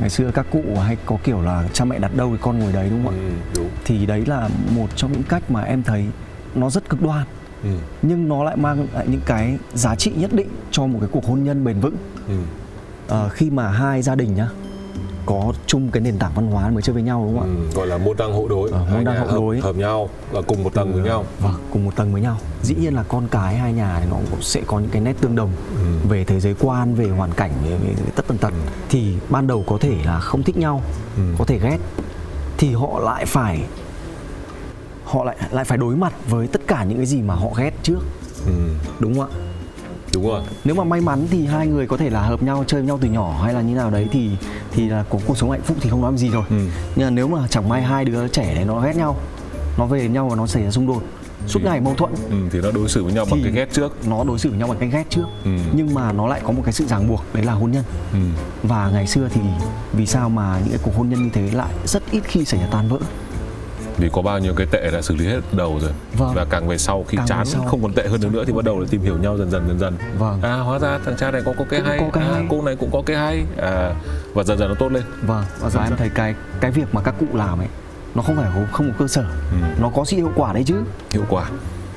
ngày xưa các cụ hay có kiểu là cha mẹ đặt đâu thì con ngồi đấy đúng không ạ Ừ. đúng thì đấy là một trong những cách mà em thấy nó rất cực đoan ừ. nhưng nó lại mang lại những cái giá trị nhất định cho một cái cuộc hôn nhân bền vững Ừ. Ờ, khi mà hai gia đình nhá có chung cái nền tảng văn hóa mới chơi với nhau đúng không ạ Ừ. gọi là môn đăng hộ đối Ờ, môn đăng hộ hợp, đối. hợp nhau là cùng một tầng với nhau vâng cùng một tầng với nhau dĩ nhiên là con cái hai nhà thì nó cũng sẽ có những cái nét tương đồng Ừ. về thế giới quan về hoàn cảnh về, về tất tần tật thì ban đầu có thể là không thích nhau Ừ. có thể ghét thì họ lại phải họ lại lại phải đối mặt với tất cả những cái gì mà họ ghét trước ừ. đúng không ạ đúng rồi nếu mà may mắn thì hai người có thể là hợp nhau chơi với nhau từ nhỏ hay là như nào đấy thì thì là có cuộc sống hạnh phúc thì không nói gì rồi Ừ. nhưng mà nếu mà chẳng may hai đứa trẻ đấy nó ghét nhau nó về nhau và nó xảy ra xung đột suốt Thì- ngày mâu thuẫn ừ. thì nó đối xử với nhau bằng cái ghét trước nó đối xử với nhau bằng cách ghét trước Ừ. nhưng mà nó lại có một cái sự ràng buộc đấy là hôn nhân ừ. và ngày xưa thì vì sao mà những cái cuộc hôn nhân như thế lại rất ít khi xảy ra tan vỡ vì có bao nhiêu cái tệ đã xử lý hết đầu rồi. Vâng. và càng về sau khi Càng chán sau. không còn tệ hơn nữa, nữa thì bắt đầu là tìm hiểu nhau dần dần dần dần. Vâng. à hóa ra thằng cha này có có cái Cũng hay, có cái à, hay. cô này cũng có cái hay. À và dần dần nó tốt lên. Vâng và Dần em thấy cái cái việc mà các cụ làm ấy nó không phải không, có cơ sở. Ừ. nó có sự hiệu quả đấy chứ. Hiệu quả.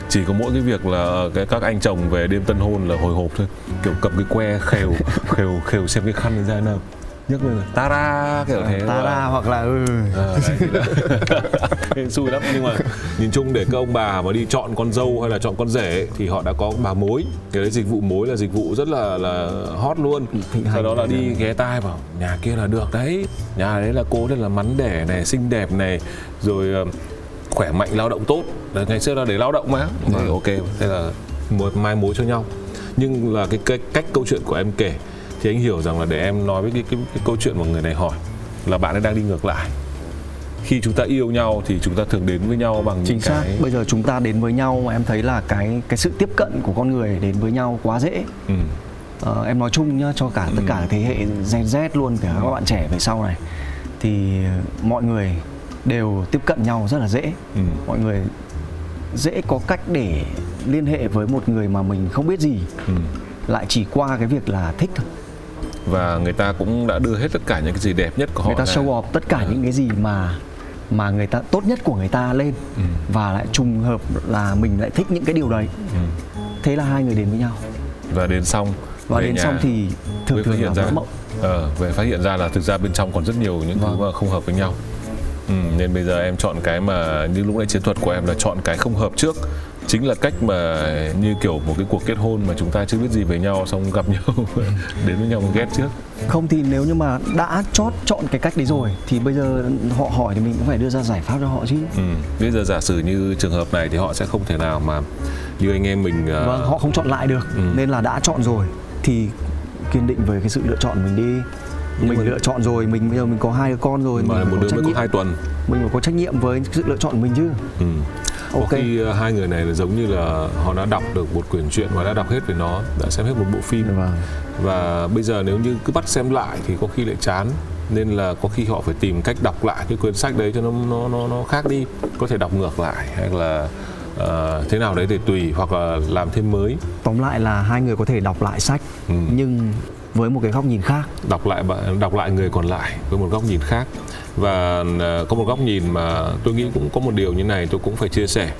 Chỉ có mỗi cái việc là ờ, cái các anh chồng về đêm tân hôn là hồi hộp thôi. Kiểu cầm cái que khều khều khều xem cái khăn ra nào. Nhấc lên là ta ra kiểu thế ta ra hoặc là ừ. À, đấy xui lắm nhưng mà nhìn chung để các ông bà mà đi chọn con dâu hay là chọn con rể ấy, thì họ đã có bà mối. Cái đấy dịch vụ mối là dịch vụ rất là là hot luôn. Sau đó là rồi. đi ghé tai vào nhà kia là được đấy. Nhà đấy là cô đây là mắn đẻ này xinh đẹp này rồi ờ, khỏe mạnh lao động tốt. Đấy, ngày xưa là để lao động mà. Thì Vâng. ok thế là một mai mối cho nhau. Nhưng là cái, cái cách câu chuyện của em kể thì anh hiểu rằng là để em nói với cái, cái, cái câu chuyện mà người này hỏi là bạn ấy đang đi ngược lại khi chúng ta yêu nhau thì chúng ta thường đến với nhau bằng chính những xác. cái bây giờ chúng ta đến với nhau mà em thấy là cái cái sự tiếp cận của con người đến với nhau quá dễ. Ừ, Ờ, em nói chung nhá cho cả tất cả thế hệ Gen Z luôn cả các bạn trẻ về sau này thì mọi người đều tiếp cận nhau rất là dễ. Ừ, mọi người dễ có cách để liên hệ với một người mà mình không biết gì. Ừ. lại chỉ qua cái việc là thích thôi. Và người ta cũng đã đưa hết tất cả những cái gì đẹp nhất của họ người ta show off tất cả những cái gì mà mà người ta tốt nhất của người ta lên Ừ. và lại trùng hợp là mình lại thích những cái điều đấy Ừ. thế là hai người đến với nhau và đến xong và đến nhà xong thì thường thường là vỡ mộng ờ, về phát hiện ra là thực ra bên trong còn rất nhiều những thứ Vâng. mà không hợp với nhau ừ, nên bây giờ em chọn cái mà như lúc nãy chiến thuật của em là chọn cái không hợp trước chính là cách mà như kiểu một cái cuộc kết hôn mà chúng ta chưa biết gì về nhau xong gặp nhau đến với nhau mà ghét trước không thì nếu như mà đã chót chọn cái cách đấy rồi thì bây giờ họ hỏi thì mình cũng phải đưa ra giải pháp cho họ chứ ừ. bây giờ giả sử như trường hợp này thì họ sẽ không thể nào mà như anh em mình ờ, vâng họ không chọn lại được Ừ. nên là đã chọn rồi thì kiên định với cái sự lựa chọn mình đi mình lựa chọn rồi mình bây giờ mình có hai đứa con rồi mà mình một đứa mới có hai tuần mình phải có trách nhiệm với sự lựa chọn của mình chứ ừ. Có Ok. khi ờ, hai người này là giống như là họ đã đọc được một quyển truyện và đã đọc hết về nó đã xem hết một bộ phim. Vâng. Và bây giờ nếu như cứ bắt xem lại thì có khi lại chán. Nên là có khi họ phải tìm cách đọc lại cái quyển sách đấy cho nó nó nó, nó khác đi. Có thể đọc ngược lại hay là ờ, thế nào đấy để tùy hoặc là làm thêm mới. Tóm lại là hai người có thể đọc lại sách Ừ. nhưng với một cái góc nhìn khác. Đọc lại đọc lại người còn lại với một góc nhìn khác và ờ, có một góc nhìn mà tôi nghĩ cũng có một điều như này tôi cũng phải chia sẻ.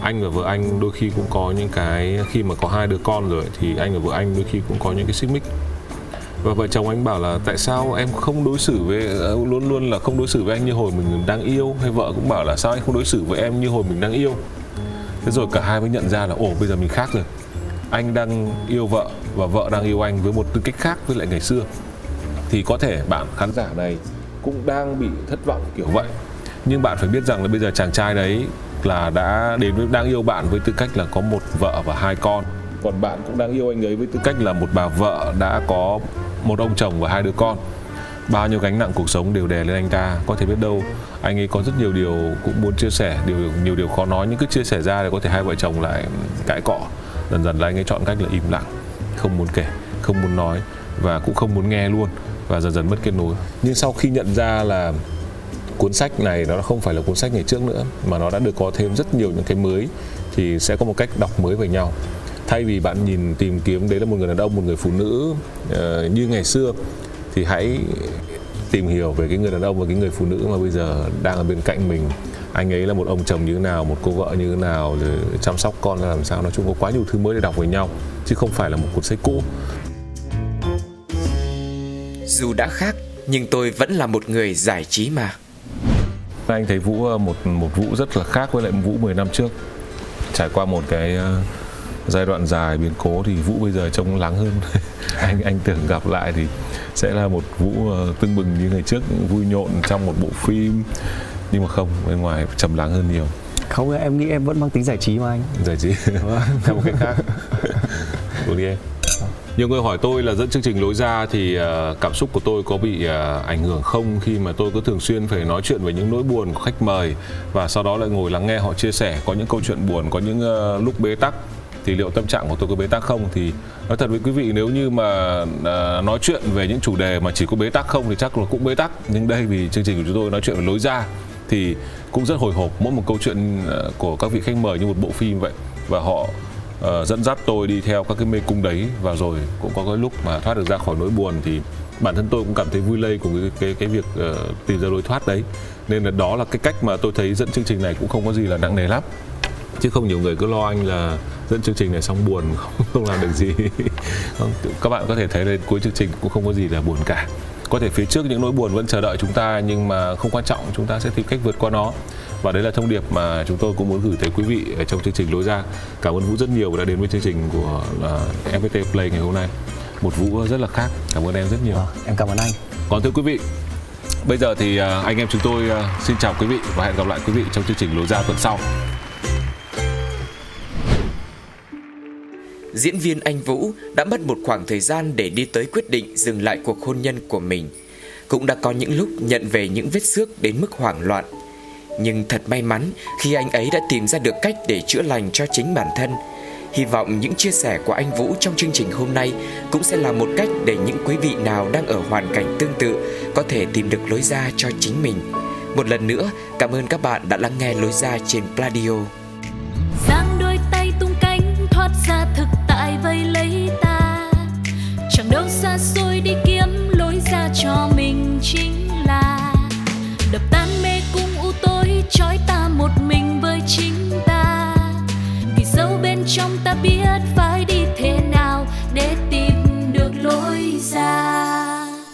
Anh và vợ anh đôi khi cũng có những cái, khi mà có hai đứa con rồi thì anh và vợ anh đôi khi cũng có những cái xích mích. Và vợ chồng anh bảo là tại sao em không đối xử với ờ, luôn luôn là không đối xử với anh như hồi mình đang yêu? Hay vợ cũng bảo là sao anh không đối xử với em như hồi mình đang yêu? Thế rồi cả hai mới nhận ra là, ồ, bây giờ mình khác rồi. Anh đang yêu vợ và vợ đang yêu anh với một tư cách khác với lại ngày xưa. Thì có thể bạn khán giả này cũng đang bị thất vọng kiểu vậy. Nhưng bạn phải biết rằng là bây giờ chàng trai đấy là đã đến với, đang yêu bạn với tư cách là có một vợ và hai con. Còn bạn cũng đang yêu anh ấy với tư cách là một bà vợ đã có một ông chồng và hai đứa con. Bao nhiêu gánh nặng cuộc sống đều đè lên anh ta, có thể biết đâu, anh ấy có rất nhiều điều cũng muốn chia sẻ, điều, nhiều điều khó nói nhưng cứ chia sẻ ra thì có thể hai vợ chồng lại cãi cọ. Dần dần là anh ấy chọn cách là im lặng, không muốn kể, không muốn nói và cũng không muốn nghe luôn và dần dần mất kết nối. Nhưng sau khi nhận ra là cuốn sách này nó không phải là cuốn sách ngày trước nữa mà nó đã được có thêm rất nhiều những cái mới thì sẽ có một cách đọc mới về nhau. Thay vì bạn nhìn tìm kiếm đấy là một người đàn ông một người phụ nữ uh, như ngày xưa thì hãy tìm hiểu về cái người đàn ông và cái người phụ nữ mà bây giờ đang ở bên cạnh mình. Anh ấy là một ông chồng như thế nào một cô vợ như thế nào rồi chăm sóc con là làm sao. Nói chung có quá nhiều thứ mới để đọc với nhau chứ không phải là một cuốn sách cũ dù đã khác nhưng tôi vẫn là một người giải trí mà. Anh thấy vũ ờ, một một vũ rất là khác với lại vũ 10 năm trước. Trải qua một cái uh, giai đoạn dài biến cố thì vũ bây giờ trông lắng hơn. Anh anh tưởng gặp lại thì sẽ là một vũ uh, tưng bừng như ngày trước vui nhộn trong một bộ phim. Nhưng mà không bên ngoài trầm lắng hơn nhiều. Không em nghĩ em vẫn mang tính giải trí mà anh. Giải trí. Vâng. theo một cách khác. Uống đi em nhiều người hỏi tôi là dẫn chương trình lối ra thì ờ, cảm xúc của tôi có bị ờ, ảnh hưởng không khi mà tôi cứ thường xuyên phải nói chuyện về những nỗi buồn của khách mời và sau đó lại ngồi lắng nghe họ chia sẻ, có những câu chuyện buồn, có những ờ, lúc bế tắc, thì liệu tâm trạng của tôi có bế tắc không? Thì nói thật với quý vị, nếu như mà nói chuyện về những chủ đề mà chỉ có bế tắc không thì chắc là cũng bế tắc. Nhưng đây vì chương trình của chúng tôi nói chuyện về lối ra thì cũng rất hồi hộp mỗi một câu chuyện của các vị khách mời như một bộ phim vậy. Và họ uh, dẫn dắt tôi đi theo các cái mê cung đấy và rồi cũng có cái lúc mà thoát được ra khỏi nỗi buồn thì bản thân tôi cũng cảm thấy vui lây cùng cái cái, cái việc uh, tìm ra lối thoát đấy. Nên là đó là cái cách mà tôi thấy dẫn chương trình này cũng không có gì là nặng nề lắm. Chứ không nhiều người cứ lo anh là dẫn chương trình này xong buồn không, không làm được gì. Các bạn có thể thấy là cuối chương trình cũng không có gì là buồn cả. Có thể phía trước những nỗi buồn vẫn chờ đợi chúng ta nhưng mà không quan trọng chúng ta sẽ tìm cách vượt qua nó và đấy là thông điệp mà chúng tôi cũng muốn gửi tới quý vị ở trong chương trình lối ra. Cảm ơn vũ rất nhiều đã đến với chương trình của uh, FPT Play ngày hôm nay. Một vũ rất là khác. Cảm ơn em rất nhiều. À, em cảm ơn anh. Còn thưa quý vị bây giờ thì uh, anh em chúng tôi uh, xin chào quý vị và hẹn gặp lại quý vị trong chương trình lối ra tuần sau. Diễn viên anh Vũ đã mất một khoảng thời gian để đi tới quyết định dừng lại cuộc hôn nhân của mình. Cũng đã có những lúc nhận về những vết xước đến mức hoảng loạn. Nhưng thật may mắn khi anh ấy đã tìm ra được cách để chữa lành cho chính bản thân. Hy vọng những chia sẻ của anh Vũ trong chương trình hôm nay cũng sẽ là một cách để những quý vị nào đang ở hoàn cảnh tương tự có thể tìm được lối ra cho chính mình. Một lần nữa, cảm ơn các bạn đã lắng nghe lối ra trên Pladio. Giang